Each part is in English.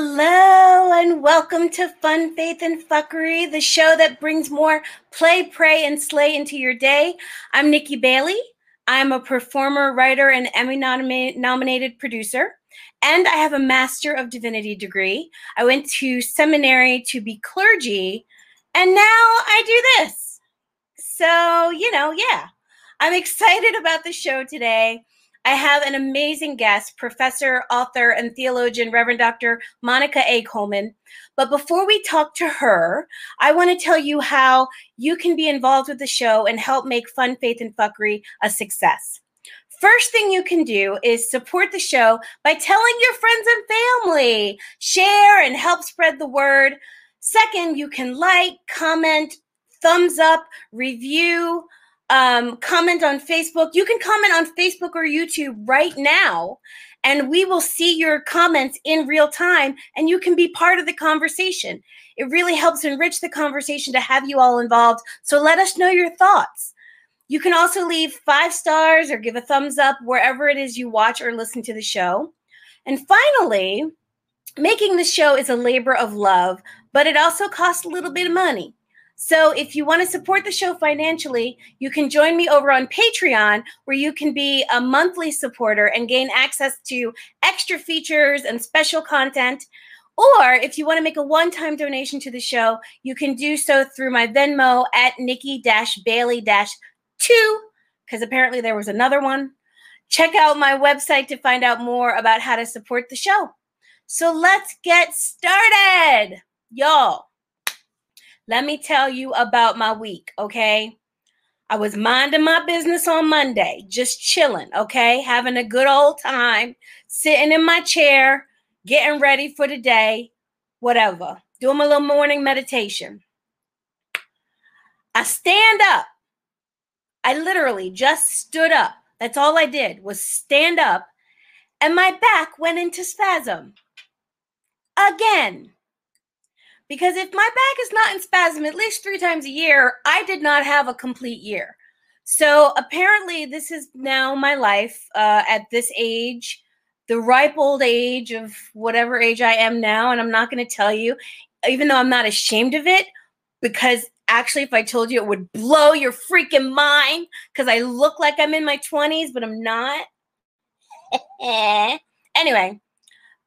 Hello and welcome to Fun, Faith, and Fuckery, the show that brings more play, pray, and slay into your day. I'm Nikki Bailey. I'm a performer, writer, and Emmy nominated producer, and I have a Master of Divinity degree. I went to seminary to be clergy, and now I do this. So, you know, yeah, I'm excited about the show today. I have an amazing guest, professor, author, and theologian, Reverend Dr. Monica A. Coleman. But before we talk to her, I want to tell you how you can be involved with the show and help make Fun, Faith, and Fuckery a success. First thing you can do is support the show by telling your friends and family, share, and help spread the word. Second, you can like, comment, thumbs up, review, um, comment on Facebook. You can comment on Facebook or YouTube right now, and we will see your comments in real time, and you can be part of the conversation. It really helps enrich the conversation to have you all involved. So let us know your thoughts. You can also leave five stars or give a thumbs up wherever it is you watch or listen to the show. And finally, making the show is a labor of love, but it also costs a little bit of money. So if you want to support the show financially, you can join me over on Patreon, where you can be a monthly supporter and gain access to extra features and special content. Or if you want to make a one time donation to the show, you can do so through my Venmo at Nikki Bailey 2, because apparently there was another one. Check out my website to find out more about how to support the show. So let's get started, y'all. Let me tell you about my week, okay? I was minding my business on Monday, just chilling, okay? Having a good old time, sitting in my chair, getting ready for the day, whatever. Doing my little morning meditation. I stand up. I literally just stood up. That's all I did was stand up, and my back went into spasm. Again. Because if my back is not in spasm at least three times a year, I did not have a complete year. So apparently, this is now my life uh, at this age, the ripe old age of whatever age I am now. And I'm not going to tell you, even though I'm not ashamed of it, because actually, if I told you, it would blow your freaking mind because I look like I'm in my 20s, but I'm not. anyway,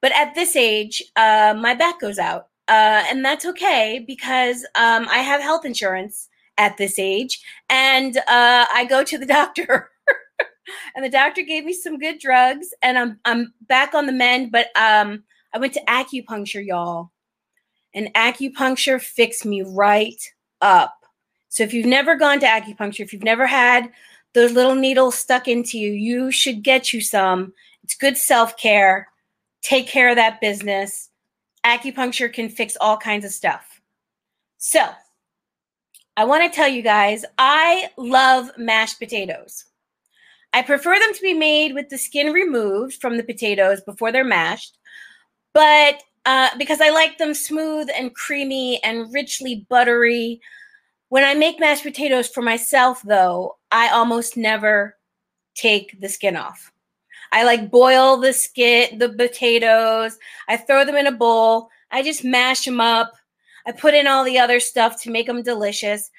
but at this age, uh, my back goes out uh, and that's okay because um, I have health insurance at this age, and uh, I go to the doctor. and the doctor gave me some good drugs, and I'm I'm back on the mend. But um, I went to acupuncture, y'all, and acupuncture fixed me right up. So if you've never gone to acupuncture, if you've never had those little needles stuck into you, you should get you some. It's good self care. Take care of that business acupuncture can fix all kinds of stuff. So, I want to tell you guys, I love mashed potatoes. I prefer them to be made with the skin removed from the potatoes before they're mashed, but uh, because I like them smooth and creamy and richly buttery. When I make mashed potatoes for myself, though, I almost never take the skin off. I like boil the skit, the potatoes. I throw them in a bowl. I just mash them up. I put in all the other stuff to make them delicious.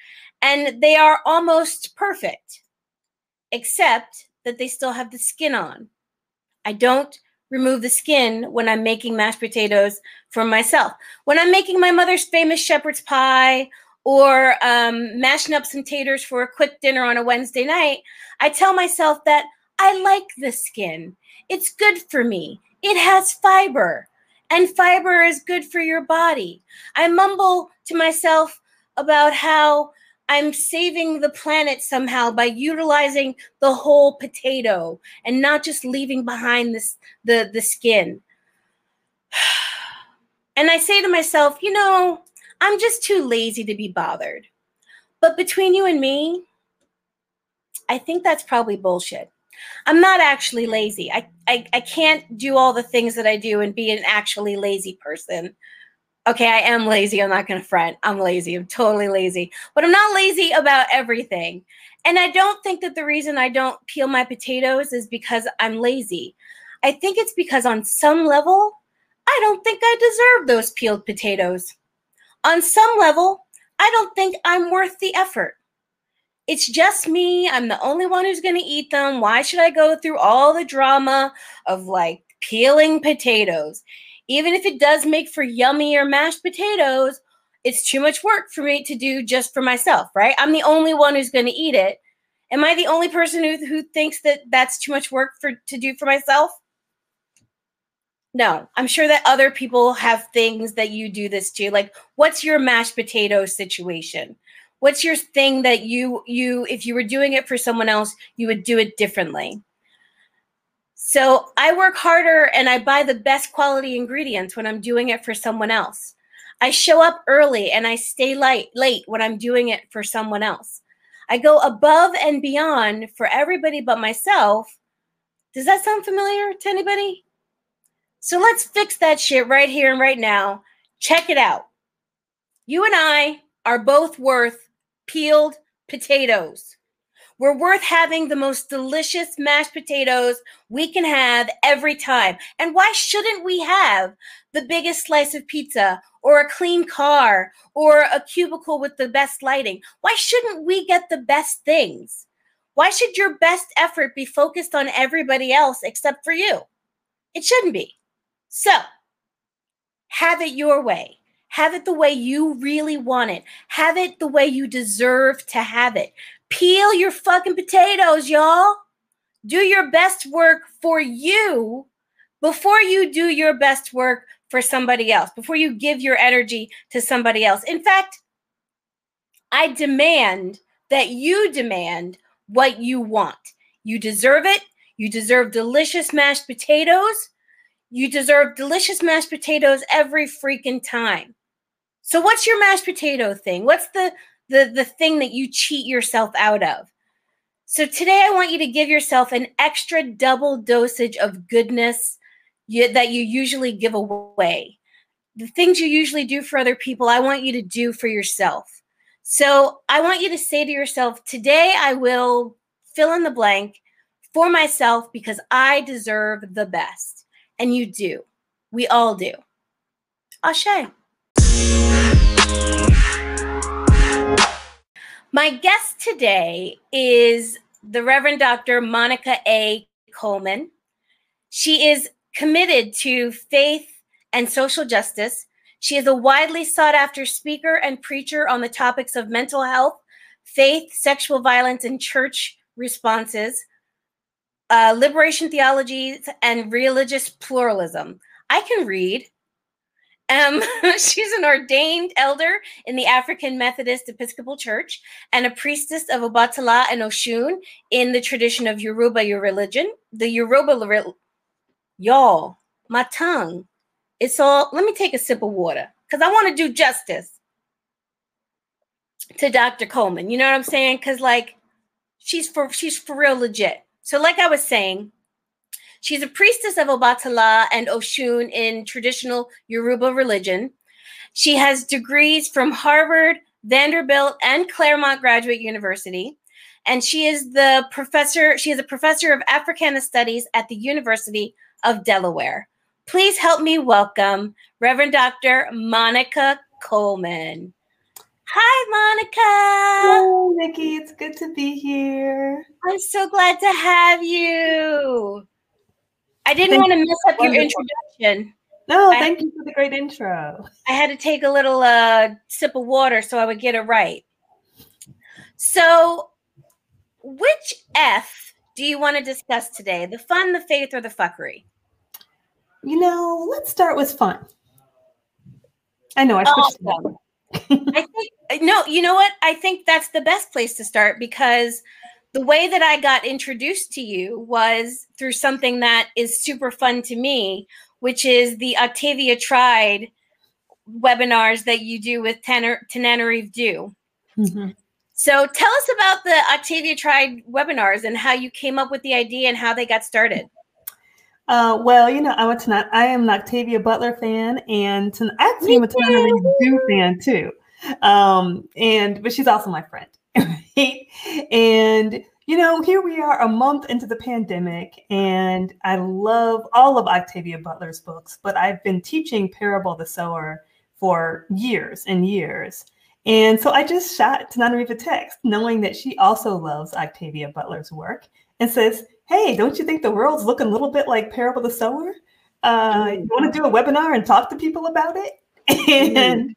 And they are almost perfect, except that they still have the skin on. I don't remove the skin when I'm making mashed potatoes for myself. When I'm making my mother's famous shepherd's pie or um, mashing up some taters for a quick dinner on a Wednesday night, I tell myself that I like the skin. It's good for me. It has fiber, and fiber is good for your body. I mumble to myself about how I'm saving the planet somehow by utilizing the whole potato and not just leaving behind this the the skin. And I say to myself, you know, I'm just too lazy to be bothered. But between you and me, I think that's probably bullshit. I'm not actually lazy. I, I, I can't do all the things that I do and be an actually lazy person. Okay, I am lazy. I'm not going to front. I'm lazy. I'm totally lazy. But I'm not lazy about everything. And I don't think that the reason I don't peel my potatoes is because I'm lazy. I think it's because on some level, I don't think I deserve those peeled potatoes. On some level, I don't think I'm worth the effort. It's just me. I'm the only one who's going to eat them. Why should I go through all the drama of like peeling potatoes? Even if it does make for yummier mashed potatoes, it's too much work for me to do just for myself, right? I'm the only one who's going to eat it. Am I the only person who, who thinks that that's too much work for to do for myself? No, I'm sure that other people have things that you do this to. Like, what's your mashed potato situation? What's your thing that you you if you were doing it for someone else, you would do it differently? So I work harder and I buy the best quality ingredients when I'm doing it for someone else. I show up early and I stay late late when I'm doing it for someone else. I go above and beyond for everybody but myself. Does that sound familiar to anybody? So let's fix that shit right here and right now. Check it out. You and I are both worth peeled potatoes. We're worth having the most delicious mashed potatoes we can have every time. And why shouldn't we have the biggest slice of pizza or a clean car or a cubicle with the best lighting? Why shouldn't we get the best things? Why should your best effort be focused on everybody else except for you? It shouldn't be. So, have it your way. Have it the way you really want it. Have it the way you deserve to have it. Peel your fucking potatoes, y'all. Do your best work for you before you do your best work for somebody else, before you give your energy to somebody else. In fact, I demand that you demand what you want. You deserve it. You deserve delicious mashed potatoes. You deserve delicious mashed potatoes every freaking time. So what's your mashed potato thing? What's the the the thing that you cheat yourself out of? So today I want you to give yourself an extra double dosage of goodness you, that you usually give away. The things you usually do for other people, I want you to do for yourself. So I want you to say to yourself, today I will fill in the blank for myself because I deserve the best. And you do. We all do. Ashe. My guest today is the Reverend Dr. Monica A. Coleman. She is committed to faith and social justice. She is a widely sought after speaker and preacher on the topics of mental health, faith, sexual violence, and church responses, uh, liberation theologies and religious pluralism. I can read. Um, she's an ordained elder in the African Methodist Episcopal Church and a priestess of Obatala and Oshun in the tradition of Yoruba your religion. The Yoruba, y'all, my tongue, it's all. Let me take a sip of water because I want to do justice to Dr. Coleman. You know what I'm saying? Because like, she's for she's for real legit. So, like I was saying, she's a priestess of Obatala and Oshun in traditional Yoruba religion. She has degrees from Harvard, Vanderbilt, and Claremont Graduate University. And she is the professor, she is a professor of Africana Studies at the University of Delaware. Please help me welcome Reverend Dr. Monica Coleman. Hi, Monica. Hello, Nikki. It's good to be here. I'm so glad to have you. I didn't thank want to mess up your introduction. No, thank I, you for the great intro. I had to take a little uh, sip of water so I would get it right. So, which F do you want to discuss today? The fun, the faith, or the fuckery? You know, let's start with fun. I know I switched awesome. I think no, you know what? I think that's the best place to start because the way that I got introduced to you was through something that is super fun to me, which is the Octavia Tried webinars that you do with Tananarive Due. Mm-hmm. So tell us about the Octavia Tried webinars and how you came up with the idea and how they got started. Uh, well, you know, I'm a. I am an Octavia Butler fan, and actually, I'm a Tananarive Due fan too. Um, and but she's also my friend, right? And you know, here we are a month into the pandemic, and I love all of Octavia Butler's books, but I've been teaching Parable the Sower for years and years. And so I just shot Tananarive a text, knowing that she also loves Octavia Butler's work, and says, Hey, don't you think the world's looking a little bit like Parable the Sower? Uh, you want to do a webinar and talk to people about it? And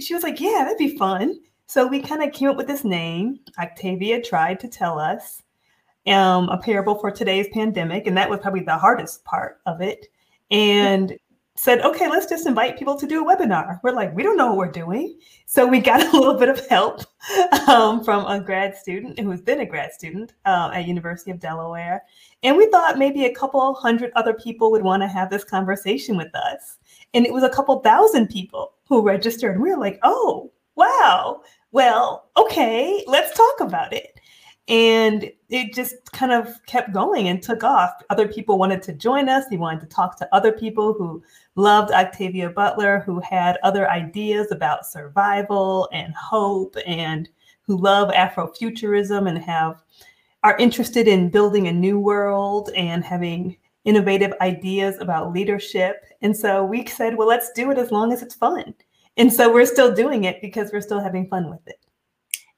she was like, Yeah, that'd be fun. So we kind of came up with this name. Octavia tried to tell us um, a parable for today's pandemic, and that was probably the hardest part of it. And said, okay, let's just invite people to do a webinar. We're like, we don't know what we're doing. So we got a little bit of help um, from a grad student who has been a grad student uh, at University of Delaware. And we thought maybe a couple hundred other people would want to have this conversation with us. And it was a couple thousand people who registered. And we were like, oh, wow, well, okay, let's talk about it. And it just kind of kept going and took off. Other people wanted to join us. They wanted to talk to other people who loved Octavia Butler, who had other ideas about survival and hope, and who love Afrofuturism and have are interested in building a new world and having innovative ideas about leadership. And so we said, well, let's do it as long as it's fun. And so we're still doing it because we're still having fun with it.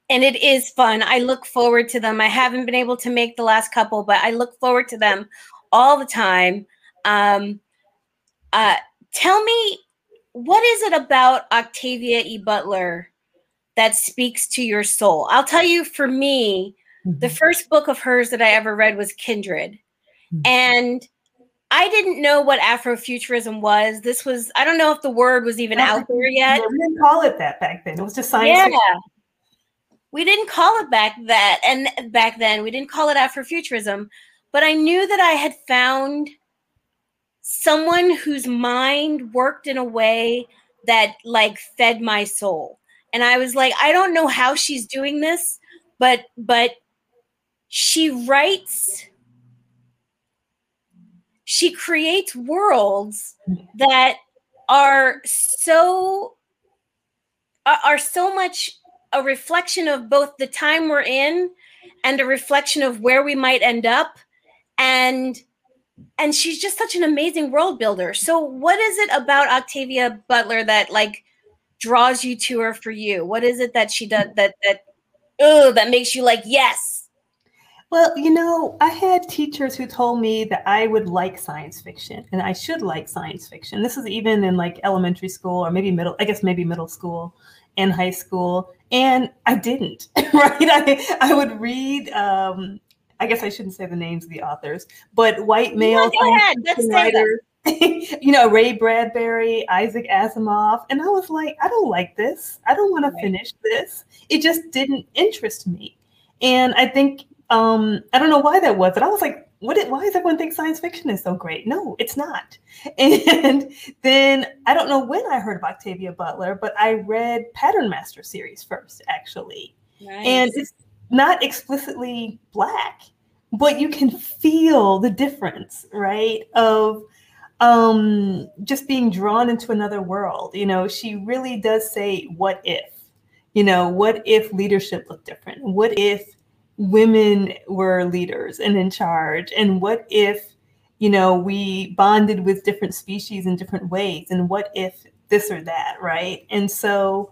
And it is fun. I look forward to them. I haven't been able to make the last couple, but I look forward to them all the time. Um, uh, tell me, what is it about Octavia E. Butler that speaks to your soul? I'll tell you, for me, mm-hmm. the first book of hers that I ever read was Kindred. Mm-hmm. And I didn't know what Afrofuturism was. This was, I don't know if the word was even out there yet. We didn't call it that back then. It was just science. Yeah. We didn't call it back that and back then. We didn't call it Afrofuturism, but I knew that I had found someone whose mind worked in a way that like fed my soul. And I was like, I don't know how she's doing this, but but she writes she creates worlds mm-hmm. that are so are so much a reflection of both the time we're in and a reflection of where we might end up. And and she's just such an amazing world builder. So what is it about octavia butler that like draws you to her for you? What is it that she does that that oh that makes you like yes well, you know, I had teachers who told me that I would like science fiction and I should like science fiction. This is even in like elementary school or maybe middle, I guess maybe middle school and high school. And I didn't, right? I, I would read, um, I guess I shouldn't say the names of the authors, but white male writers, you know, Ray Bradbury, Isaac Asimov. And I was like, I don't like this. I don't want to finish this. It just didn't interest me. And I think um, I don't know why that was, but I was like, what it, why does everyone think science fiction is so great? No, it's not. And then I don't know when I heard of Octavia Butler, but I read Patternmaster series first, actually. Nice. And it's not explicitly black, but you can feel the difference, right? Of um, just being drawn into another world. You know, she really does say, what if? You know, what if leadership looked different? What if women were leaders and in charge? And what if, you know, we bonded with different species in different ways? And what if this or that, right? And so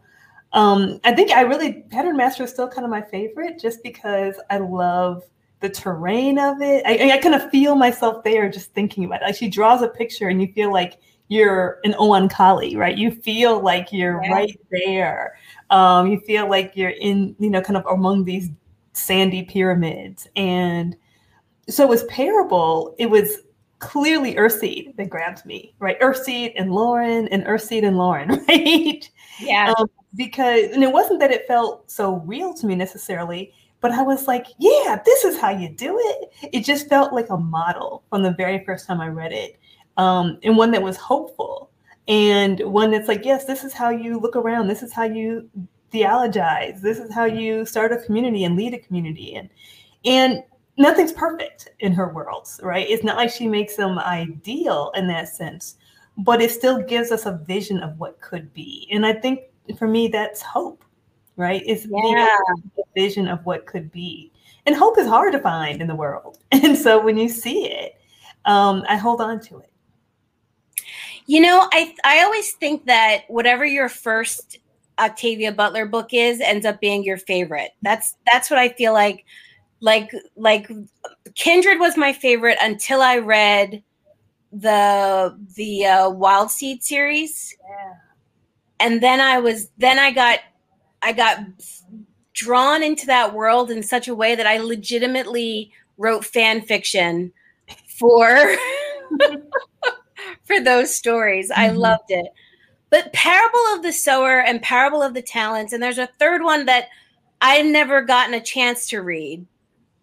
um, I think I really, Patternmaster is still kind of my favorite just because I love the terrain of it. I, I kind of feel myself there just thinking about it. Like she draws a picture and you feel like you're an Oankali, right? You feel like you're yeah. right there. Um, you feel like you're in, you know, kind of among these sandy pyramids. And so it was Parable, it was clearly Earthseed that grabbed me, right? Earthseed and Lauren and Earthseed and Lauren, right? Yeah. Um, because, and it wasn't that it felt so real to me necessarily, but I was like, yeah, this is how you do it. It just felt like a model from the very first time I read it, um, and one that was hopeful, and one that's like, yes, this is how you look around. This is how you theologize. This is how you start a community and lead a community. And and nothing's perfect in her worlds, right? It's not like she makes them ideal in that sense, but it still gives us a vision of what could be. And I think for me, that's hope, right? It's yeah. vision of what could be. And hope is hard to find in the world. And so when you see it, um, I hold on to it. You know, I I always think that whatever your first Octavia Butler book is ends up being your favorite. That's that's what I feel like. Like like Kindred was my favorite until I read the the uh, Wild Seed series. Yeah. And then I was then I got I got drawn into that world in such a way that I legitimately wrote fan fiction for for those stories. Mm-hmm. I loved it. But Parable of the Sower and Parable of the Talents, and there's a third one that I've never gotten a chance to read.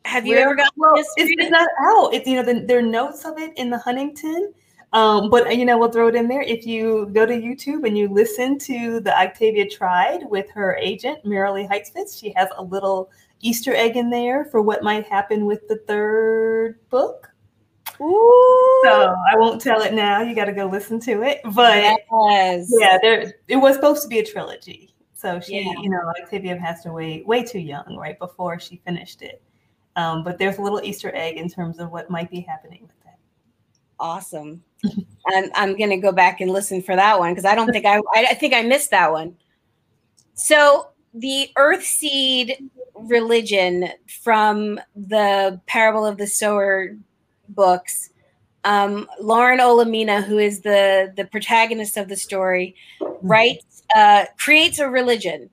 Have you ever gotten well, it's, it's, not out. It's you know the, there are notes of it in the Huntington. Um, but you know we'll throw it in there if you go to YouTube and you listen to the Octavia Tried with her agent Merrilee Heifetz. She has a little Easter egg in there for what might happen with the third book. Ooh. So I won't tell it now. You got to go listen to it. But yes. yeah, there it was supposed to be a trilogy. So she, yeah. you know, Octavia passed away way too young, right before she finished it. Um, but there's a little Easter egg in terms of what might be happening with that. Awesome. I'm I'm gonna go back and listen for that one because I don't think I I think I missed that one. So the Earthseed religion from the Parable of the Sower books. Um, Lauren Olamina, who is the the protagonist of the story, mm-hmm. writes uh, creates a religion.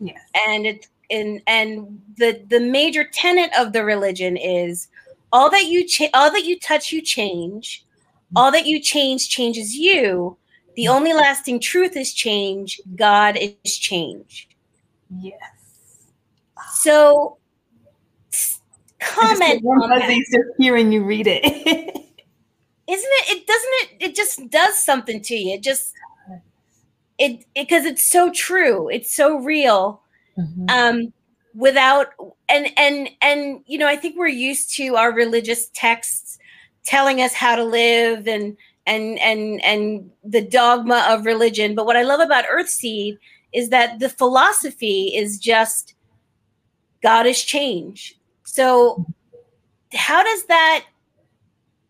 Yes, and it's in and the the major tenet of the religion is all that you cha- all that you touch you change, all that you change changes you. The only lasting truth is change. God is change. Yes. So comment on that. Just hearing you read it. Isn't it? It doesn't it. It just does something to you. It just it because it, it's so true. It's so real. Mm-hmm. Um, without and and and you know, I think we're used to our religious texts telling us how to live and and and and the dogma of religion. But what I love about Earthseed is that the philosophy is just God is change. So, how does that?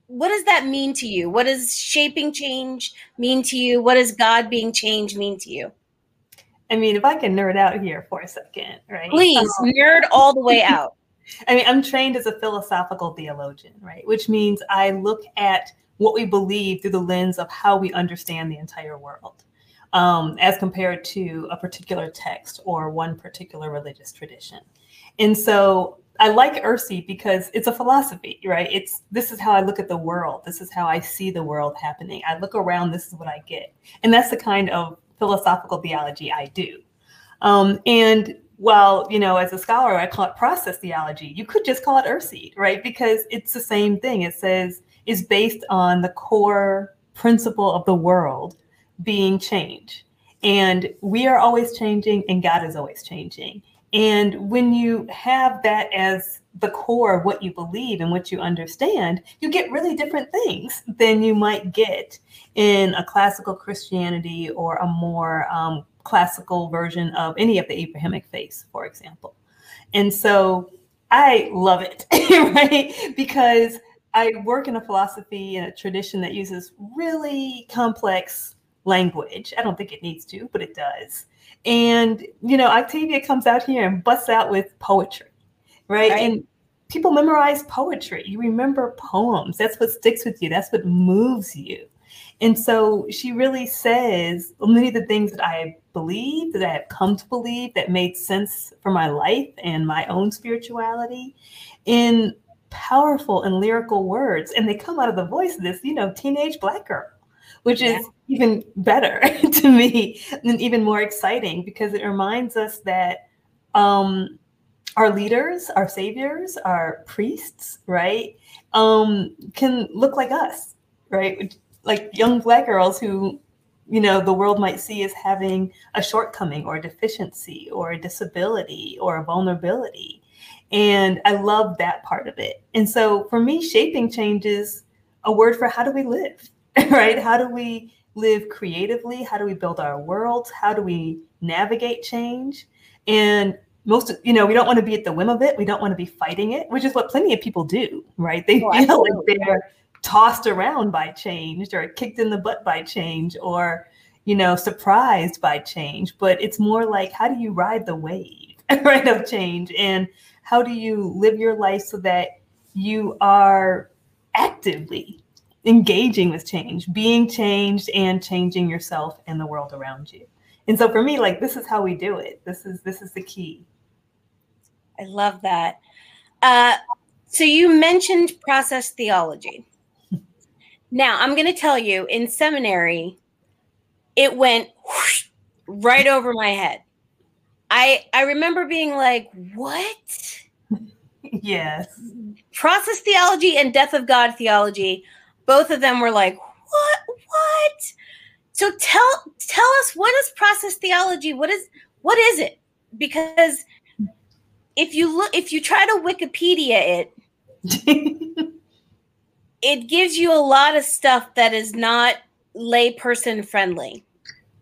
What does that mean to you? What does shaping change mean to you? What does God being changed mean to you? I mean, if I can nerd out here for a second, right? Please, um, nerd all the way out. I mean, I'm trained as a philosophical theologian, right? Which means I look at what we believe through the lens of how we understand the entire world, um, as compared to a particular text or one particular religious tradition. And so I like Earthseed because it's a philosophy, right? It's this is how I look at the world. This is how I see the world happening. I look around, this is what I get. And that's the kind of philosophical theology I do. Um, and while, you know, as a scholar, I call it process theology, you could just call it Earthseed, right? Because it's the same thing. It says is based on the core principle of the world being change. And we are always changing, and God is always changing. And when you have that as the core of what you believe and what you understand, you get really different things than you might get in a classical Christianity or a more um, classical version of any of the Abrahamic faiths, for example. And so I love it, right? Because I work in a philosophy and a tradition that uses really complex language. I don't think it needs to, but it does. And, you know, Octavia comes out here and busts out with poetry, right? right? And people memorize poetry. You remember poems. That's what sticks with you, that's what moves you. And so she really says many of the things that I believe, that I have come to believe, that made sense for my life and my own spirituality in powerful and lyrical words. And they come out of the voice of this, you know, teenage black girl which yeah. is even better to me and even more exciting because it reminds us that um, our leaders, our saviors, our priests, right, um, can look like us, right? Like young black girls who, you know, the world might see as having a shortcoming or a deficiency or a disability or a vulnerability. And I love that part of it. And so for me, shaping change is a word for how do we live, right? How do we live creatively? How do we build our worlds? How do we navigate change? And most you know we don't want to be at the whim of it we don't want to be fighting it which is what plenty of people do right they oh, feel absolutely. like they're tossed around by change or kicked in the butt by change or you know surprised by change but it's more like how do you ride the wave right of change and how do you live your life so that you are actively engaging with change being changed and changing yourself and the world around you and so for me like this is how we do it this is this is the key I love that. Uh, so you mentioned process theology. Now I'm going to tell you in seminary, it went whoosh, right over my head. I I remember being like, "What?" Yes. Process theology and death of God theology, both of them were like, "What? What?" So tell tell us what is process theology? What is what is it? Because if you look if you try to wikipedia it it gives you a lot of stuff that is not layperson friendly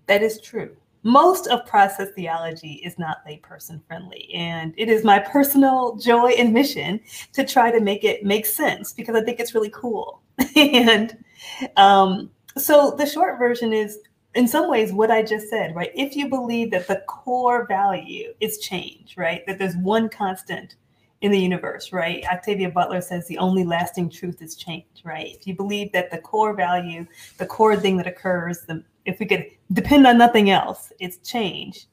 that is true most of process theology is not layperson friendly and it is my personal joy and mission to try to make it make sense because i think it's really cool and um, so the short version is in some ways what I just said, right? If you believe that the core value is change, right? That there's one constant in the universe, right? Octavia Butler says the only lasting truth is change, right? If you believe that the core value, the core thing that occurs, the, if we could depend on nothing else, it's change.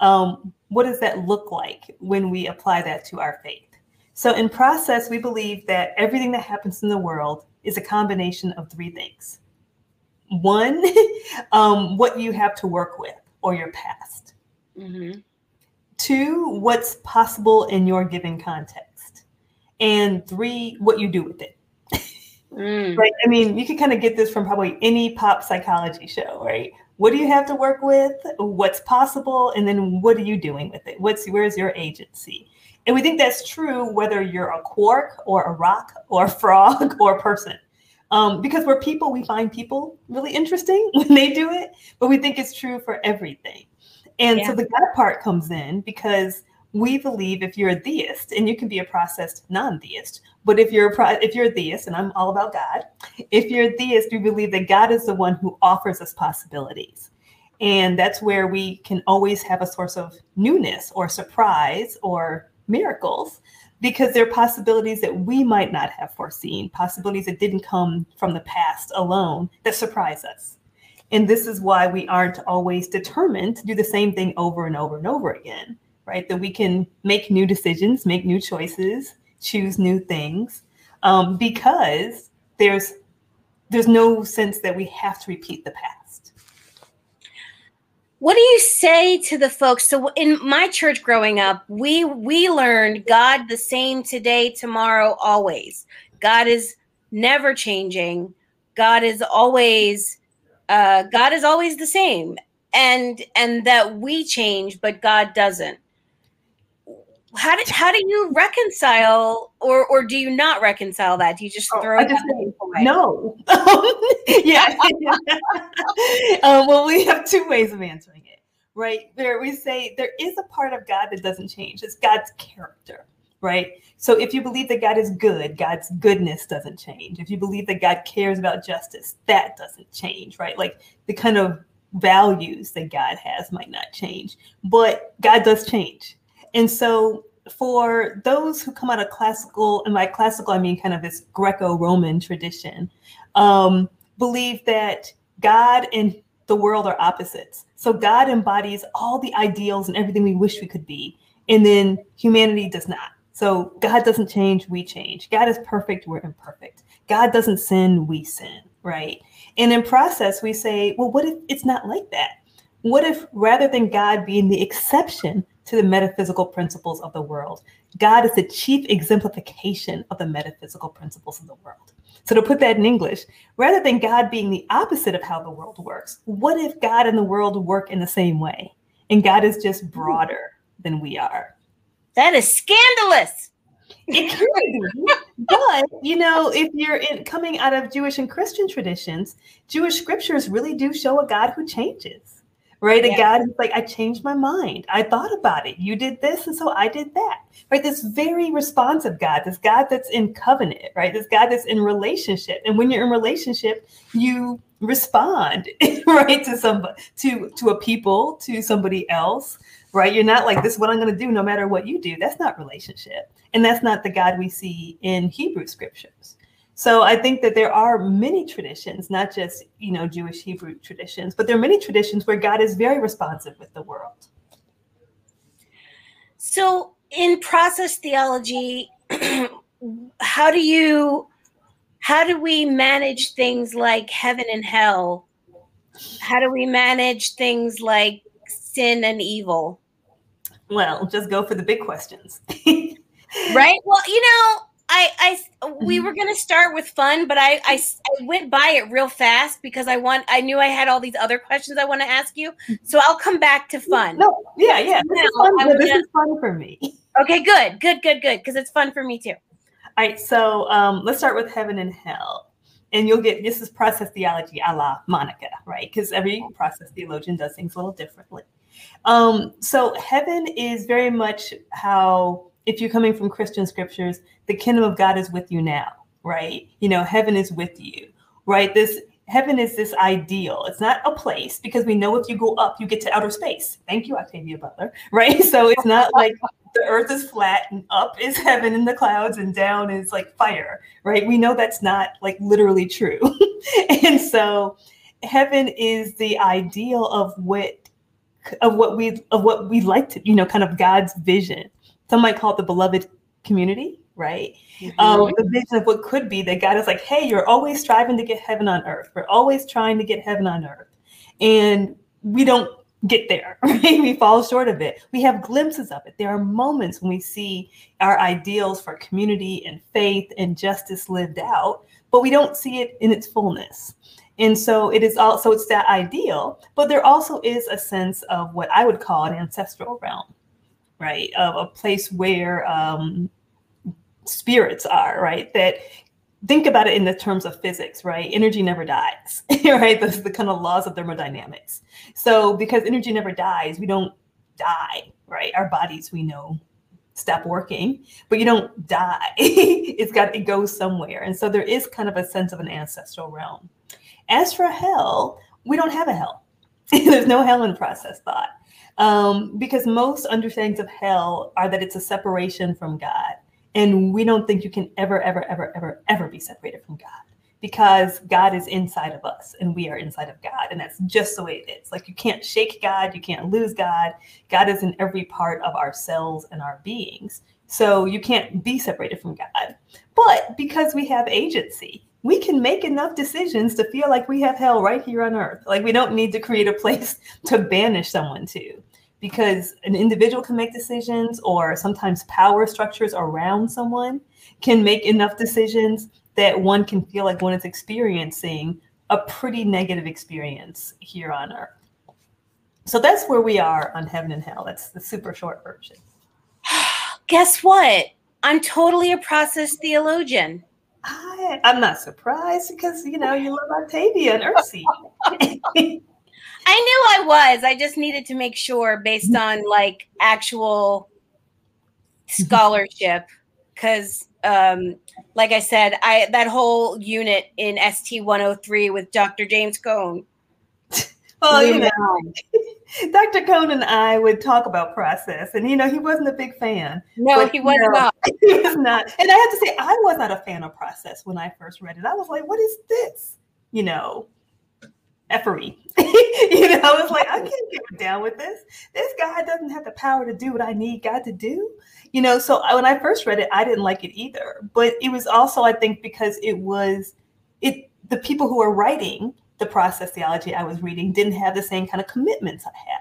Um, what does that look like when we apply that to our faith? So, in process, we believe that everything that happens in the world is a combination of three things one, um, what you have to work with or your past. Mm-hmm. Two, what's possible in your given context. And three, what you do with it. Mm. Right. I mean, you can kind of get this from probably any pop psychology show, right? What do you have to work with? What's possible? And then what are you doing with it? What's where's your agency? And we think that's true whether you're a quark or a rock or a frog or a person. Um, because we're people, we find people really interesting when they do it, but we think it's true for everything. And yeah. so the God part comes in because we believe if you're a theist, and you can be a processed non-theist, but if you're a pro- if you're a theist, and I'm all about God, if you're a theist, we believe that God is the one who offers us possibilities. And that's where we can always have a source of newness or surprise or miracles because there are possibilities that we might not have foreseen, possibilities that didn't come from the past alone that surprise us. And this is why we aren't always determined to do the same thing over and over and over again, right? That we can make new decisions, make new choices, choose new things, um, because there's there's no sense that we have to repeat the past what do you say to the folks? So in my church growing up we we learned god the same today tomorrow always. God is never changing. God is always uh, god is always the same. And and that we change but god doesn't how do, how do you reconcile or or do you not reconcile that? Do you just oh, throw it just away? no. Yeah. Um, well we have two ways of answering it right? There we say there is a part of god that doesn't change. It's god's character right? So if you believe that god is good god's goodness doesn't change. If you believe that god cares about justice that doesn't change right? Like the kind of values that god has might not change. But god does change and so for those who come out of classical, and by classical, I mean kind of this Greco Roman tradition, um, believe that God and the world are opposites. So God embodies all the ideals and everything we wish we could be. And then humanity does not. So God doesn't change, we change. God is perfect, we're imperfect. God doesn't sin, we sin, right? And in process, we say, well, what if it's not like that? What if rather than God being the exception to the metaphysical principles of the world. God is the chief exemplification of the metaphysical principles of the world. So, to put that in English, rather than God being the opposite of how the world works, what if God and the world work in the same way? And God is just hmm. broader than we are. That is scandalous. It can be. but, you know, if you're in, coming out of Jewish and Christian traditions, Jewish scriptures really do show a God who changes right? The God is like, I changed my mind. I thought about it. You did this, and so I did that, right? This very responsive God, this God that's in covenant, right? This God that's in relationship. And when you're in relationship, you respond, right, to somebody, to to a people, to somebody else, right? You're not like, this is what I'm going to do no matter what you do. That's not relationship. And that's not the God we see in Hebrew scriptures. So I think that there are many traditions, not just, you know, Jewish Hebrew traditions, but there are many traditions where God is very responsive with the world. So in process theology, how do you how do we manage things like heaven and hell? How do we manage things like sin and evil? Well, just go for the big questions. right? Well, you know, I, I, we mm-hmm. were gonna start with fun, but I, I, I, went by it real fast because I want, I knew I had all these other questions I want to ask you. So I'll come back to fun. No, yeah, yeah, this, is fun, gonna, this is fun for me. Okay, good, good, good, good, because it's fun for me too. All right, so um, let's start with heaven and hell, and you'll get this is process theology a la Monica, right? Because every process theologian does things a little differently. Um, so heaven is very much how if you're coming from Christian scriptures, the kingdom of God is with you now, right? You know, heaven is with you, right? This heaven is this ideal. It's not a place because we know if you go up, you get to outer space. Thank you, Octavia Butler, right? So it's not like the earth is flat and up is heaven in the clouds and down is like fire, right? We know that's not like literally true. and so heaven is the ideal of what of what we of what we like to, you know, kind of God's vision some might call it the beloved community, right? Mm-hmm. Um, the vision of what could be that God is like, hey, you're always striving to get heaven on earth. We're always trying to get heaven on earth. And we don't get there, right? We fall short of it. We have glimpses of it. There are moments when we see our ideals for community and faith and justice lived out, but we don't see it in its fullness. And so it is also it's that ideal, but there also is a sense of what I would call an ancestral realm right? Of a place where um, spirits are, right? That think about it in the terms of physics, right? Energy never dies, right? That's the kind of laws of thermodynamics. So because energy never dies, we don't die, right? Our bodies, we know, stop working, but you don't die. it's got it goes somewhere. And so there is kind of a sense of an ancestral realm. As for hell, we don't have a hell. There's no hell in process thought um, because most understandings of hell are that it's a separation from God. And we don't think you can ever, ever, ever, ever, ever be separated from God because God is inside of us and we are inside of God. And that's just the way it is. Like you can't shake God, you can't lose God. God is in every part of our cells and our beings. So you can't be separated from God. But because we have agency, we can make enough decisions to feel like we have hell right here on earth. Like we don't need to create a place to banish someone to because an individual can make decisions or sometimes power structures around someone can make enough decisions that one can feel like one is experiencing a pretty negative experience here on earth. So that's where we are on heaven and hell. That's the super short version. Guess what? I'm totally a process theologian. I, I'm not surprised because you know you love Octavia and Earthseed. I knew I was. I just needed to make sure based on like actual scholarship because um like I said, I that whole unit in ST 103 with Dr. James Cone. Well, you know, Dr. Cone and I would talk about process, and you know, he wasn't a big fan. No, but, he was know, not. He was not. And I have to say, I was not a fan of process when I first read it. I was like, what is this? You know, effery. you know, I was like, I can't get down with this. This guy doesn't have the power to do what I need God to do. You know, so when I first read it, I didn't like it either. But it was also, I think, because it was it the people who were writing the process theology I was reading didn't have the same kind of commitments I had.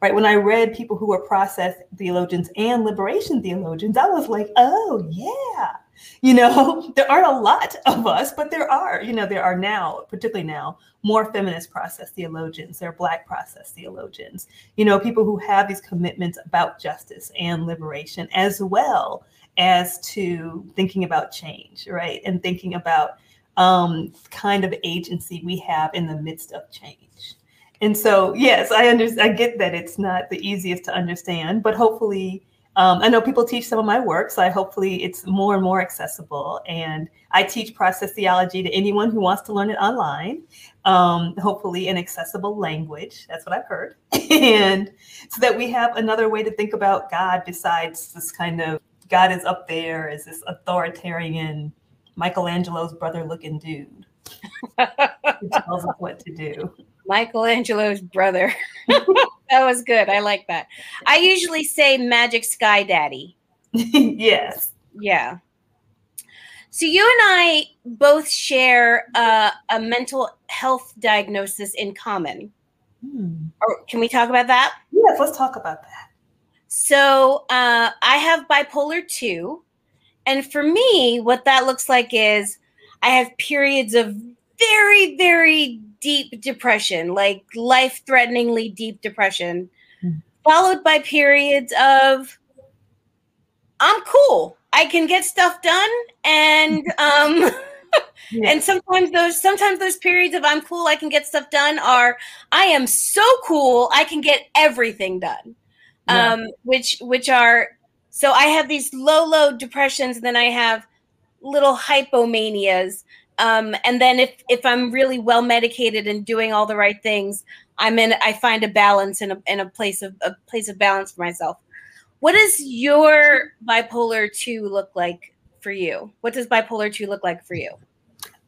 Right. When I read people who were process theologians and liberation theologians, I was like, oh, yeah. You know, there aren't a lot of us, but there are, you know, there are now, particularly now, more feminist process theologians, there are Black process theologians, you know, people who have these commitments about justice and liberation, as well as to thinking about change, right? And thinking about um, kind of agency we have in the midst of change. and so yes, I understand. I get that it's not the easiest to understand, but hopefully um, I know people teach some of my work, so I hopefully it's more and more accessible. And I teach process theology to anyone who wants to learn it online, um, hopefully in accessible language. That's what I've heard. and so that we have another way to think about God besides this kind of God is up there as this authoritarian Michelangelo's brother looking dude who tells us what to do. Michelangelo's brother. that was good. I like that. I usually say Magic Sky Daddy. yes. Yeah. So you and I both share uh, a mental health diagnosis in common. Hmm. Or can we talk about that? Yes, let's talk about that. So uh, I have bipolar two, and for me, what that looks like is I have periods of very, very deep depression, like life threateningly deep depression, mm. followed by periods of I'm cool. I can get stuff done and um yeah. and sometimes those sometimes those periods of I'm cool, I can get stuff done are I am so cool, I can get everything done. Yeah. Um which which are so I have these low low depressions and then I have little hypomanias um, and then if if I'm really well medicated and doing all the right things, I'm in. I find a balance in a in a place of a place of balance for myself. What does your bipolar two look like for you? What does bipolar two look like for you?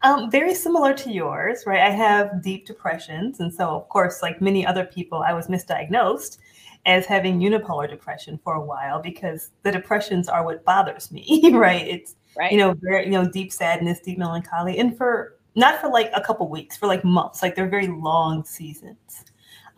Um, very similar to yours, right? I have deep depressions, and so of course, like many other people, I was misdiagnosed as having unipolar depression for a while because the depressions are what bothers me, right? It's right. you know, very, you know, deep sadness, deep melancholy, and for not for like a couple weeks, for like months, like they're very long seasons.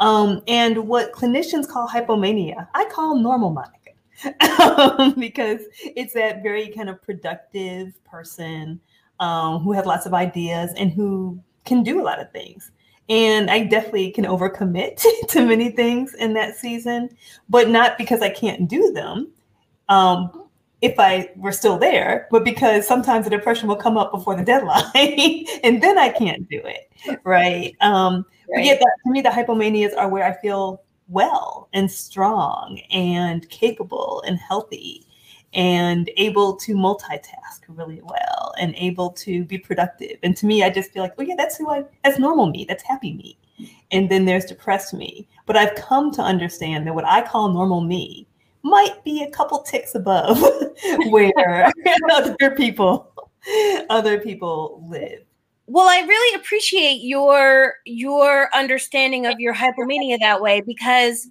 Um, and what clinicians call hypomania, I call normal Monica. because it's that very kind of productive person um, who has lots of ideas and who can do a lot of things. And I definitely can overcommit to many things in that season, but not because I can't do them, um, if I were still there, but because sometimes the depression will come up before the deadline and then I can't do it. Right. Um, right. But yet, that, to me, the hypomanias are where I feel well and strong and capable and healthy and able to multitask really well and able to be productive. And to me, I just feel like, oh, yeah, that's who I, that's normal me, that's happy me. And then there's depressed me. But I've come to understand that what I call normal me might be a couple ticks above where other people other people live. Well, I really appreciate your your understanding of your hypomania that way because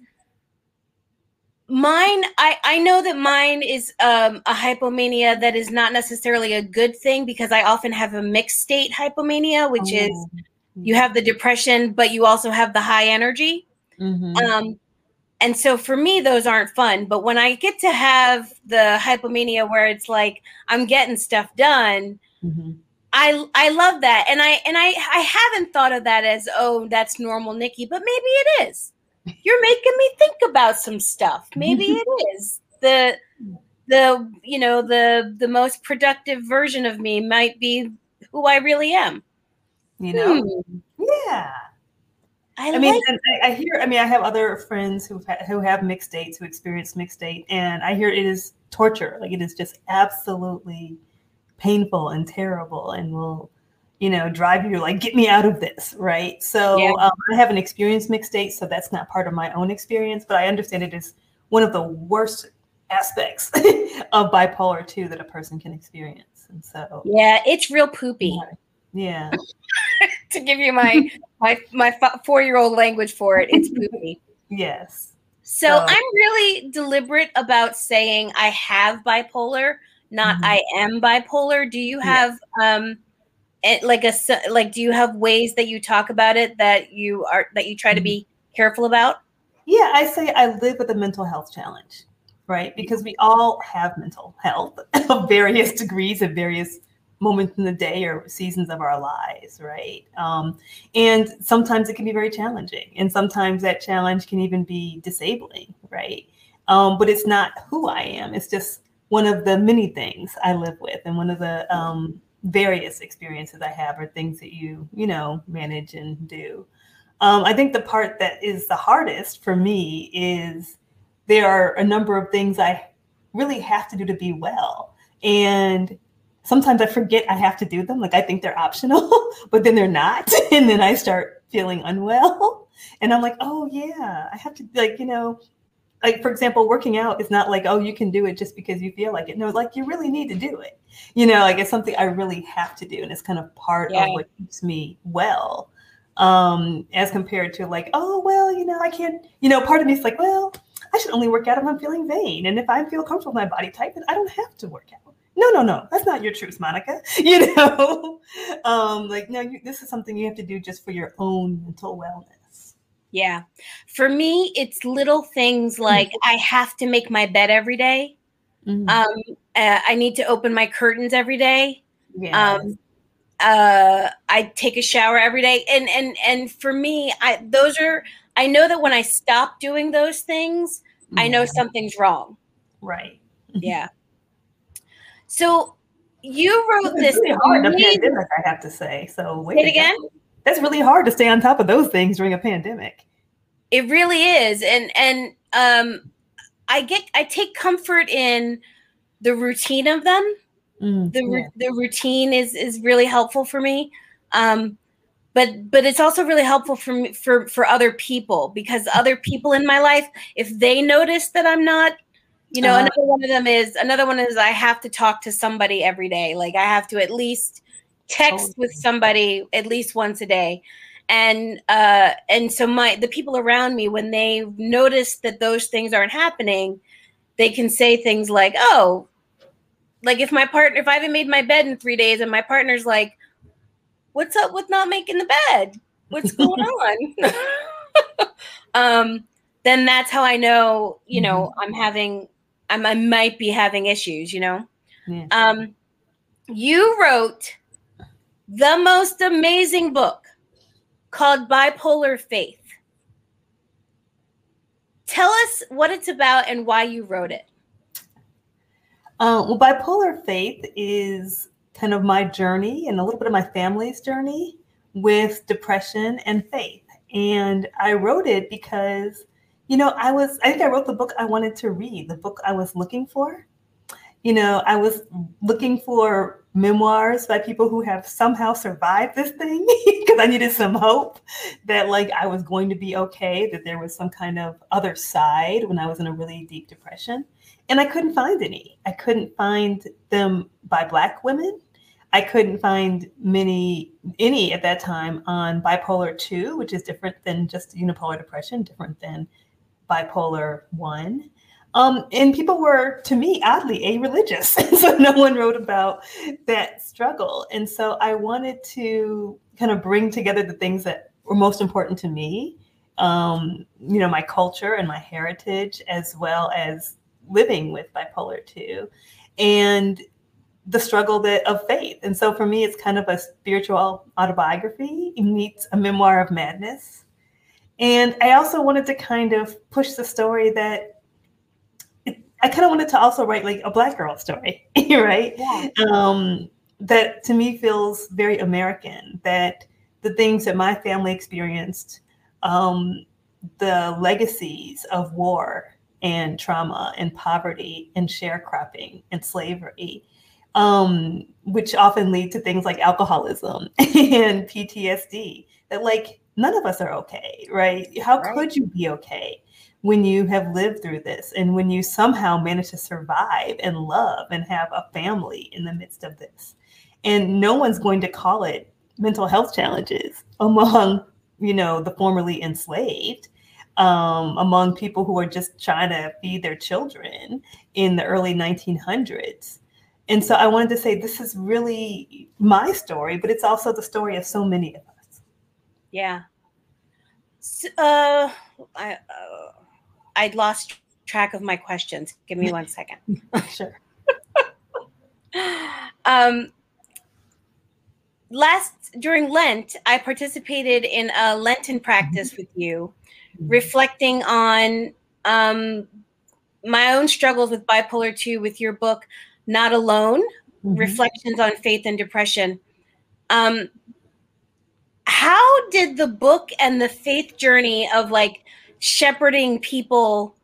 mine I I know that mine is um, a hypomania that is not necessarily a good thing because I often have a mixed state hypomania, which oh. is you have the depression, but you also have the high energy. Mm-hmm. Um, and so for me those aren't fun but when i get to have the hypomania where it's like i'm getting stuff done mm-hmm. i i love that and i and i i haven't thought of that as oh that's normal nikki but maybe it is you're making me think about some stuff maybe it is the the you know the the most productive version of me might be who i really am you know hmm. yeah I, I mean, I, I, hear. I mean, I have other friends who who have mixed states who experience mixed state, and I hear it is torture. Like it is just absolutely painful and terrible, and will, you know, drive you're like get me out of this, right? So yeah. um, I haven't experienced mixed state, so that's not part of my own experience, but I understand it is one of the worst aspects of bipolar two that a person can experience, and so yeah, it's real poopy. Yeah. to give you my my my four year old language for it, it's poopy. yes. So, so, I'm really deliberate about saying I have bipolar, not mm-hmm. I am bipolar. Do you have yeah. um it, like a like do you have ways that you talk about it that you are that you try to be careful about? Yeah, I say I live with a mental health challenge, right? Because we all have mental health of various degrees of various moments in the day or seasons of our lives, right? Um, and sometimes it can be very challenging, and sometimes that challenge can even be disabling, right? Um, but it's not who I am. It's just one of the many things I live with, and one of the um, various experiences I have, or things that you you know manage and do. Um, I think the part that is the hardest for me is there are a number of things I really have to do to be well. And sometimes I forget I have to do them. Like I think they're optional, but then they're not. And then I start feeling unwell. And I'm like, oh yeah, I have to like, you know, like for example, working out is not like, oh, you can do it just because you feel like it. No, like you really need to do it. You know, like it's something I really have to do. And it's kind of part yeah. of what keeps me well. Um, as compared to like, oh well, you know, I can't, you know, part of me is like, well, I should only work out if I'm feeling vain. And if I feel comfortable with my body type, then I don't have to work out. No, no, no, that's not your truth, Monica. You know, um, like, no, you, this is something you have to do just for your own mental wellness. Yeah. For me, it's little things mm-hmm. like mm-hmm. I have to make my bed every day. Mm-hmm. Um, uh, I need to open my curtains every day. Yeah. Um, uh, I take a shower every day, and and and for me, I those are I know that when I stop doing those things, mm-hmm. I know something's wrong. Right. Yeah. So you wrote this. Really hard pandemic, I have to say. So wait say it again. That's really hard to stay on top of those things during a pandemic. It really is, and and um, I get I take comfort in the routine of them. Mm, the yeah. the routine is is really helpful for me. Um, but but it's also really helpful for me, for for other people because other people in my life if they notice that i'm not you know uh, another one of them is another one is i have to talk to somebody every day like i have to at least text with somebody at least once a day and uh and so my the people around me when they notice that those things aren't happening they can say things like oh like if my partner if i haven't made my bed in three days and my partner's like what's up with not making the bed? What's going on? um, then that's how I know, you know, mm-hmm. I'm having, I'm, I might be having issues, you know? Yeah. Um, you wrote the most amazing book called Bipolar Faith. Tell us what it's about and why you wrote it. Uh, well, Bipolar Faith is kind of my journey and a little bit of my family's journey with depression and faith. And I wrote it because, you know, I was, I think I wrote the book I wanted to read, the book I was looking for. You know, I was looking for memoirs by people who have somehow survived this thing because I needed some hope that, like, I was going to be okay, that there was some kind of other side when I was in a really deep depression. And I couldn't find any. I couldn't find them by Black women. I couldn't find many, any at that time on bipolar 2, which is different than just unipolar depression, different than bipolar 1. Um, and people were, to me, oddly a religious. so no one wrote about that struggle. And so I wanted to kind of bring together the things that were most important to me, um, you know, my culture and my heritage, as well as living with bipolar 2 and the struggle that of faith. And so for me, it's kind of a spiritual autobiography. Meets a memoir of madness. And I also wanted to kind of push the story that I kind of wanted to also write like a black girl story, right? Yeah. Um, that to me feels very American. That the things that my family experienced, um, the legacies of war and trauma and poverty and sharecropping and slavery, um, which often lead to things like alcoholism and PTSD. That like none of us are okay, right? How right. could you be okay when you have lived through this and when you somehow manage to survive and love and have a family in the midst of this? And no one's going to call it mental health challenges among, you know, the formerly enslaved um, among people who are just trying to feed their children in the early 1900s. And so I wanted to say this is really my story, but it's also the story of so many of us. Yeah. So, uh, I uh, I lost track of my questions. Give me one second. sure. um, last during Lent, I participated in a Lenten practice with you, mm-hmm. reflecting on um, my own struggles with bipolar 2 with your book not Alone mm-hmm. Reflections on Faith and Depression. Um, how did the book and the faith journey of like shepherding people.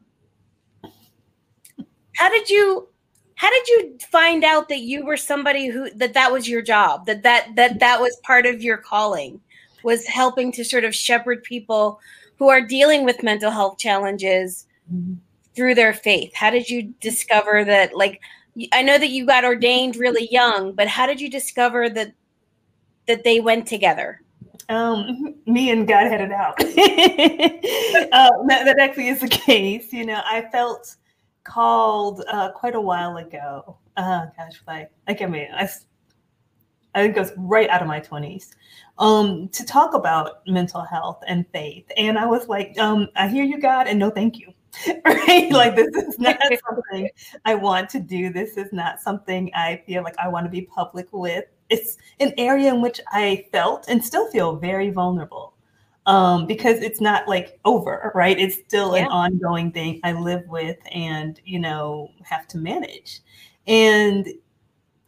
How did you how did you find out that you were somebody who that that was your job that that that that was part of your calling was helping to sort of shepherd people who are dealing with mental health challenges through their faith? How did you discover that like i know that you got ordained really young but how did you discover that that they went together um, me and God had it out. uh, that, that, actually is the case. You know, I felt called uh, quite a while ago. Uh, gosh, like, like I mean, I, I think it was right out of my 20s um, to talk about mental health and faith. And I was like, um, I hear you, God, and no thank you. right? Like, this is not something I want to do. This is not something I feel like I want to be public with. It's an area in which I felt and still feel very vulnerable um, because it's not like over, right? It's still yeah. an ongoing thing I live with and, you know, have to manage. And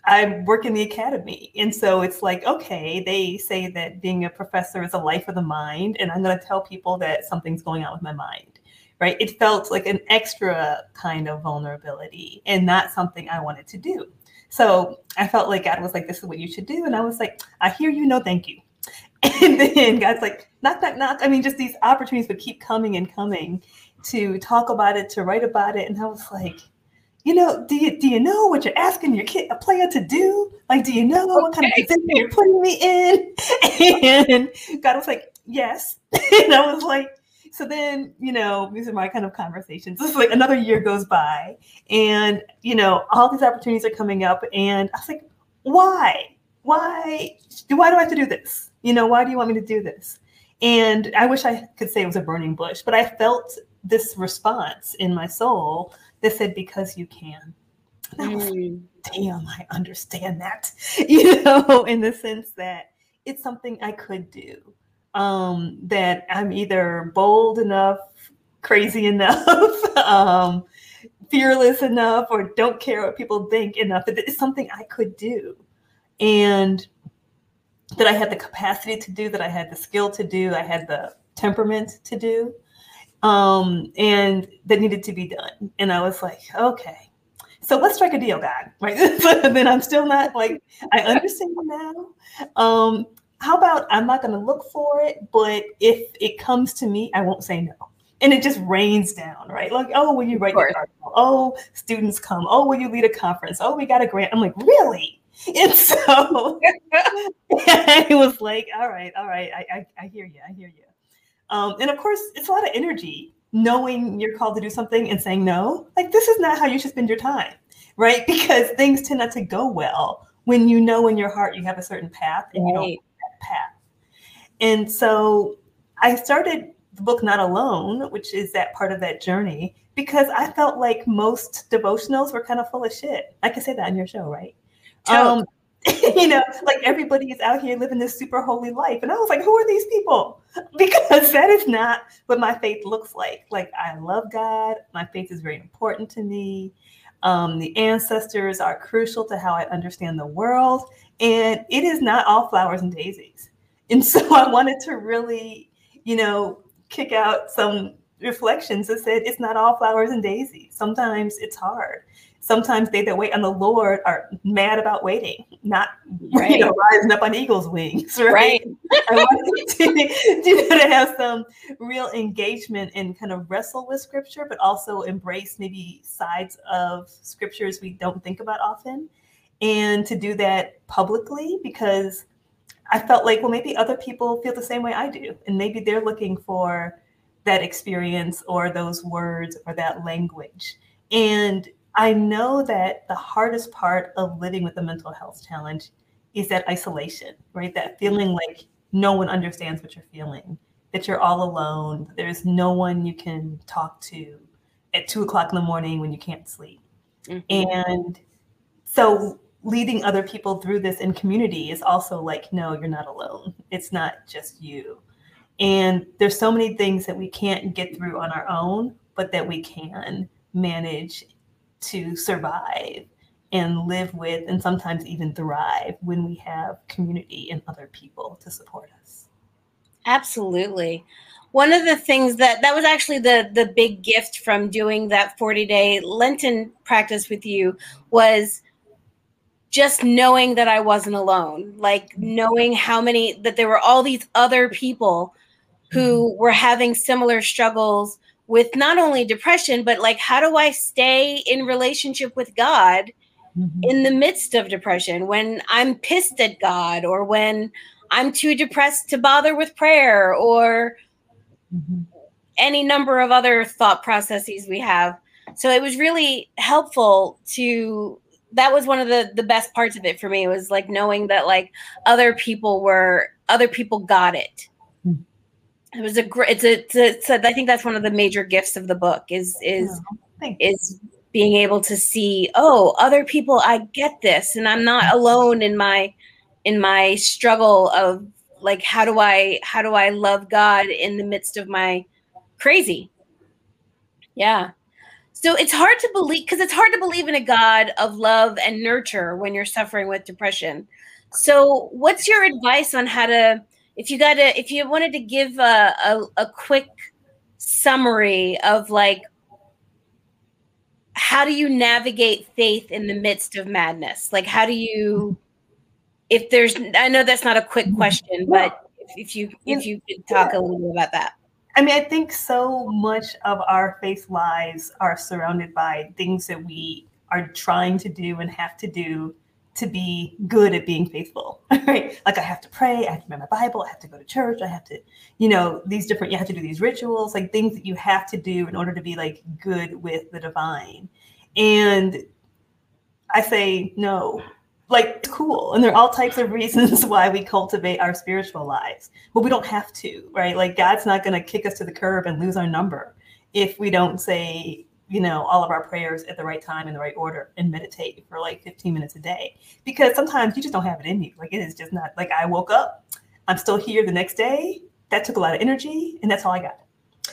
I work in the academy. And so it's like, okay, they say that being a professor is a life of the mind. And I'm going to tell people that something's going on with my mind, right? It felt like an extra kind of vulnerability and not something I wanted to do. So I felt like God was like, this is what you should do. And I was like, I hear you, no, thank you. And then God's like, knock, knock, knock. I mean, just these opportunities would keep coming and coming to talk about it, to write about it. And I was like, you know, do you do you know what you're asking your kid a player to do? Like, do you know okay. what kind of position you're putting me in? And God was like, yes. and I was like, so then, you know, these are my kind of conversations. It's like another year goes by, and you know, all these opportunities are coming up, and I was like, why? Why? Why do I have to do this? You know, why do you want me to do this? And I wish I could say it was a burning bush, but I felt this response in my soul that said, because you can. And I was like, mm. damn, I understand that, you know, in the sense that it's something I could do. Um, that I'm either bold enough, crazy enough, um, fearless enough, or don't care what people think enough. That it's something I could do. And that I had the capacity to do, that I had the skill to do, I had the temperament to do, um, and that needed to be done. And I was like, okay, so let's strike a deal, God. Right? But then I'm still not like I understand now. Um, how about I'm not going to look for it, but if it comes to me, I won't say no. And it just rains down, right? Like, oh, will you write your article? Oh, students come. Oh, will you lead a conference? Oh, we got a grant. I'm like, really? And so I was like, all right, all right, I, I, I hear you, I hear you. Um, and of course, it's a lot of energy knowing you're called to do something and saying no. Like, this is not how you should spend your time, right? Because things tend not to go well when you know in your heart you have a certain path and right. you don't path. And so I started the book Not Alone, which is that part of that journey, because I felt like most devotionals were kind of full of shit. I can say that on your show, right? Um, you know, like everybody is out here living this super holy life. And I was like, who are these people? Because that is not what my faith looks like. Like, I love God. My faith is very important to me. Um, the ancestors are crucial to how I understand the world. And it is not all flowers and daisies. And so I wanted to really, you know, kick out some reflections that said it's not all flowers and daisies. Sometimes it's hard sometimes they that wait on the Lord are mad about waiting, not right. you know, rising up on eagle's wings, right? right. I wanted to, to, to have some real engagement and kind of wrestle with scripture, but also embrace maybe sides of scriptures we don't think about often. And to do that publicly because I felt like, well, maybe other people feel the same way I do. And maybe they're looking for that experience or those words or that language. And I know that the hardest part of living with a mental health challenge is that isolation, right? That feeling like no one understands what you're feeling, that you're all alone, there's no one you can talk to at two o'clock in the morning when you can't sleep. Mm-hmm. And so leading other people through this in community is also like, no, you're not alone. It's not just you. And there's so many things that we can't get through on our own, but that we can manage to survive and live with and sometimes even thrive when we have community and other people to support us. Absolutely. One of the things that that was actually the the big gift from doing that 40 day Lenten practice with you was just knowing that I wasn't alone, like knowing how many that there were all these other people who were having similar struggles with not only depression, but like how do I stay in relationship with God mm-hmm. in the midst of depression when I'm pissed at God or when I'm too depressed to bother with prayer or mm-hmm. any number of other thought processes we have. So it was really helpful to that was one of the the best parts of it for me was like knowing that like other people were other people got it. Hmm. It was a great it's a, it's a, it's a i think that's one of the major gifts of the book is is oh, is being able to see oh other people i get this and i'm not alone in my in my struggle of like how do i how do i love god in the midst of my crazy? Yeah so it's hard to believe because it's hard to believe in a god of love and nurture when you're suffering with depression. So what's your advice on how to if you got to if you wanted to give a, a, a quick summary of like how do you navigate faith in the midst of madness? Like how do you if there's i know that's not a quick mm-hmm. question but if you if you could talk a little bit about that i mean i think so much of our faith lives are surrounded by things that we are trying to do and have to do to be good at being faithful, right? Like I have to pray, I have to read my Bible, I have to go to church, I have to, you know, these different, you have to do these rituals, like things that you have to do in order to be like good with the divine. And I say, no, like cool. And there are all types of reasons why we cultivate our spiritual lives, but we don't have to, right? Like God's not going to kick us to the curb and lose our number if we don't say, you know, all of our prayers at the right time in the right order and meditate for like 15 minutes a day. Because sometimes you just don't have it in you. Like it is just not like I woke up, I'm still here the next day. That took a lot of energy, and that's all I got.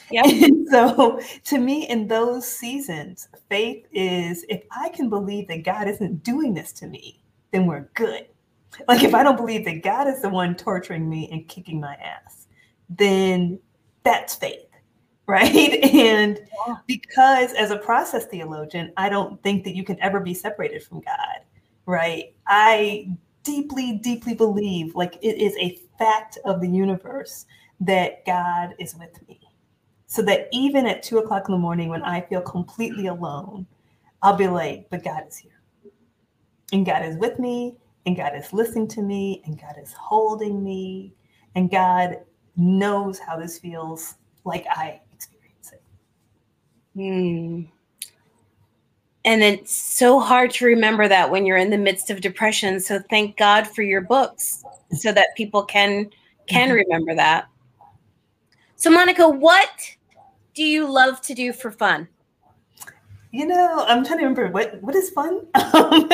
Yeah. so to me, in those seasons, faith is if I can believe that God isn't doing this to me, then we're good. Like if I don't believe that God is the one torturing me and kicking my ass, then that's faith right? And because as a process theologian, I don't think that you can ever be separated from God, right? I deeply, deeply believe, like it is a fact of the universe that God is with me. So that even at two o'clock in the morning when I feel completely alone, I'll be like, but God is here. And God is with me, and God is listening to me, and God is holding me, and God knows how this feels like I experience it. Hmm. And it's so hard to remember that when you're in the midst of depression. So thank God for your books so that people can can mm-hmm. remember that. So Monica, what do you love to do for fun? You know, I'm trying to remember what what is fun. um,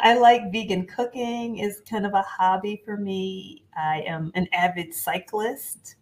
I like vegan cooking is kind of a hobby for me. I am an avid cyclist.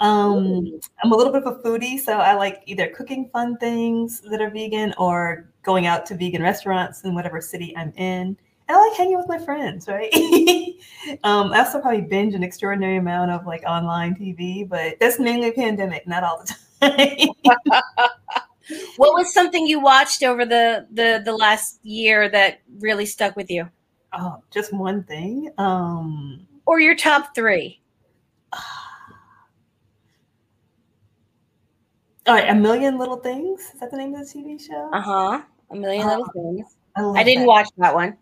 Um, I'm a little bit of a foodie, so I like either cooking fun things that are vegan or going out to vegan restaurants in whatever city I'm in. And I like hanging with my friends, right? um, I also probably binge an extraordinary amount of like online TV, but that's mainly pandemic, not all the time. what was something you watched over the, the the last year that really stuck with you? Oh, just one thing. Um, or your top three. All right, A Million Little Things. Is that the name of the TV show? Uh huh. A Million Little uh, Things. I, I didn't that. watch that one.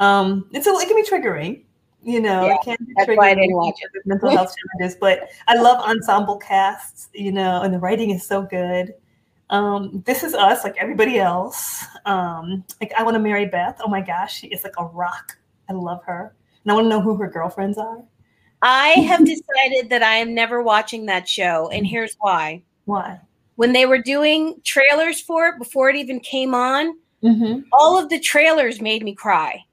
Um, it's a, it can be triggering. You know, yeah, it can be that's why I didn't watch it. Mental health challenges, but I love ensemble casts. You know, and the writing is so good. Um, this is us, like everybody else. Um, like I want to marry Beth. Oh my gosh, she is like a rock. I love her, and I want to know who her girlfriends are. I have decided that I am never watching that show, and here's why. Why? When they were doing trailers for it before it even came on, mm-hmm. all of the trailers made me cry.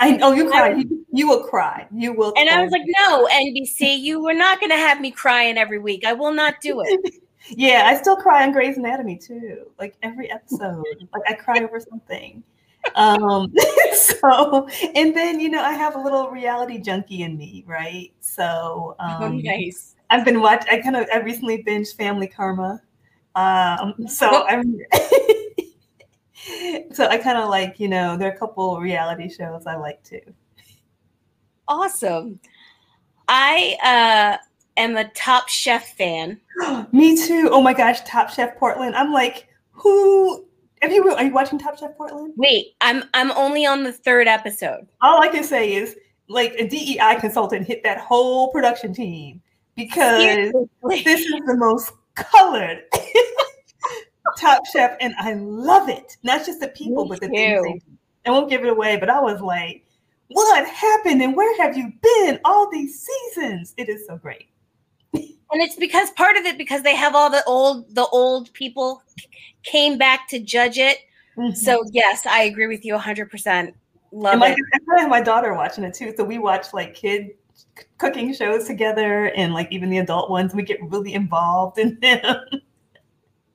I oh you cry. You, you, will cry. You will. And cry. I was like, no, NBC, you were not going to have me crying every week. I will not do it. yeah, I still cry on Grey's Anatomy too. Like every episode, like I cry over something. um, so, and then you know, I have a little reality junkie in me, right? So, oh, um, nice. I've been watching. I kind of I recently binged Family Karma. Um, so I'm. So I kind of like you know there are a couple reality shows I like too. Awesome. I uh, am a Top Chef fan. Me too. Oh my gosh, Top Chef Portland. I'm like, who? Have you? Are you watching Top Chef Portland? Wait, I'm I'm only on the third episode. All I can say is, like, a DEI consultant hit that whole production team because Seriously? this is the most colored Top Chef, and I love it. Not just the people, Me but the too. things they do. I won't give it away, but I was like, what happened and where have you been all these seasons? It is so great. And it's because part of it because they have all the old the old people came back to judge it. Mm-hmm. So yes, I agree with you 100%. Love and my, it. I have my daughter watching it too. So we watch like kid cooking shows together and like even the adult ones we get really involved in them.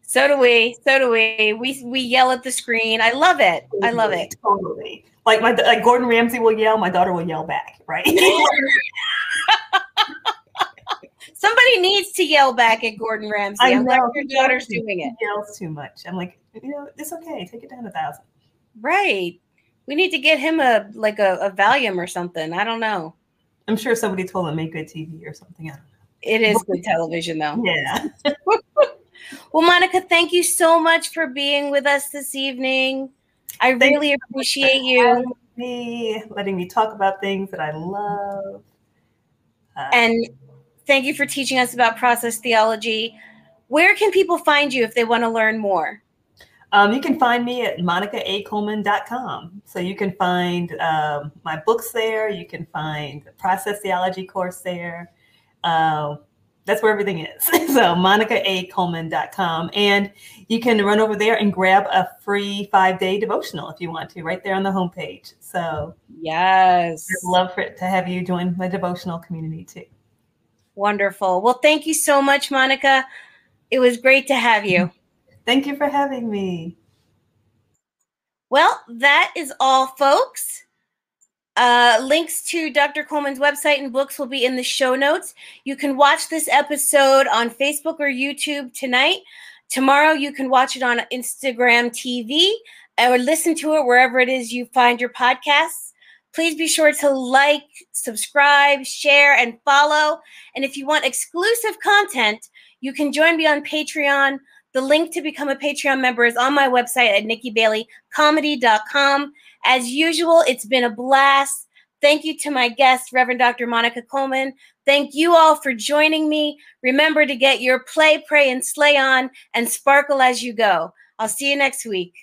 So do we. So do we. We we yell at the screen. I love it. I love it. Totally. Like my like Gordon Ramsay will yell, my daughter will yell back, right? Somebody needs to yell back at Gordon Ramsay. I am glad your daughter's doing it. Yells too much. I'm like, you know, it's okay. Take it down a thousand. Right. We need to get him a like a, a Valium or something. I don't know. I'm sure somebody told him make good TV or something. I don't know. It is good television though. Yeah. well, Monica, thank you so much for being with us this evening. I thank really appreciate you. Me letting me talk about things that I love. Uh, and thank you for teaching us about process theology. Where can people find you if they want to learn more? Um, you can find me at monicaacoleman.com. So you can find um, my books there. You can find the process theology course there. Uh, that's where everything is. so monicaacoleman.com. And you can run over there and grab a free five day devotional if you want to, right there on the homepage. So yes, I'd love for it to have you join my devotional community too. Wonderful. Well, thank you so much, Monica. It was great to have you. Thank you for having me. Well, that is all, folks. Uh, links to Dr. Coleman's website and books will be in the show notes. You can watch this episode on Facebook or YouTube tonight. Tomorrow, you can watch it on Instagram TV or listen to it wherever it is you find your podcasts. Please be sure to like, subscribe, share, and follow. And if you want exclusive content, you can join me on Patreon. The link to become a Patreon member is on my website at nikkibaileycomedy.com. As usual, it's been a blast. Thank you to my guest, Reverend Dr. Monica Coleman. Thank you all for joining me. Remember to get your play, pray, and slay on and sparkle as you go. I'll see you next week.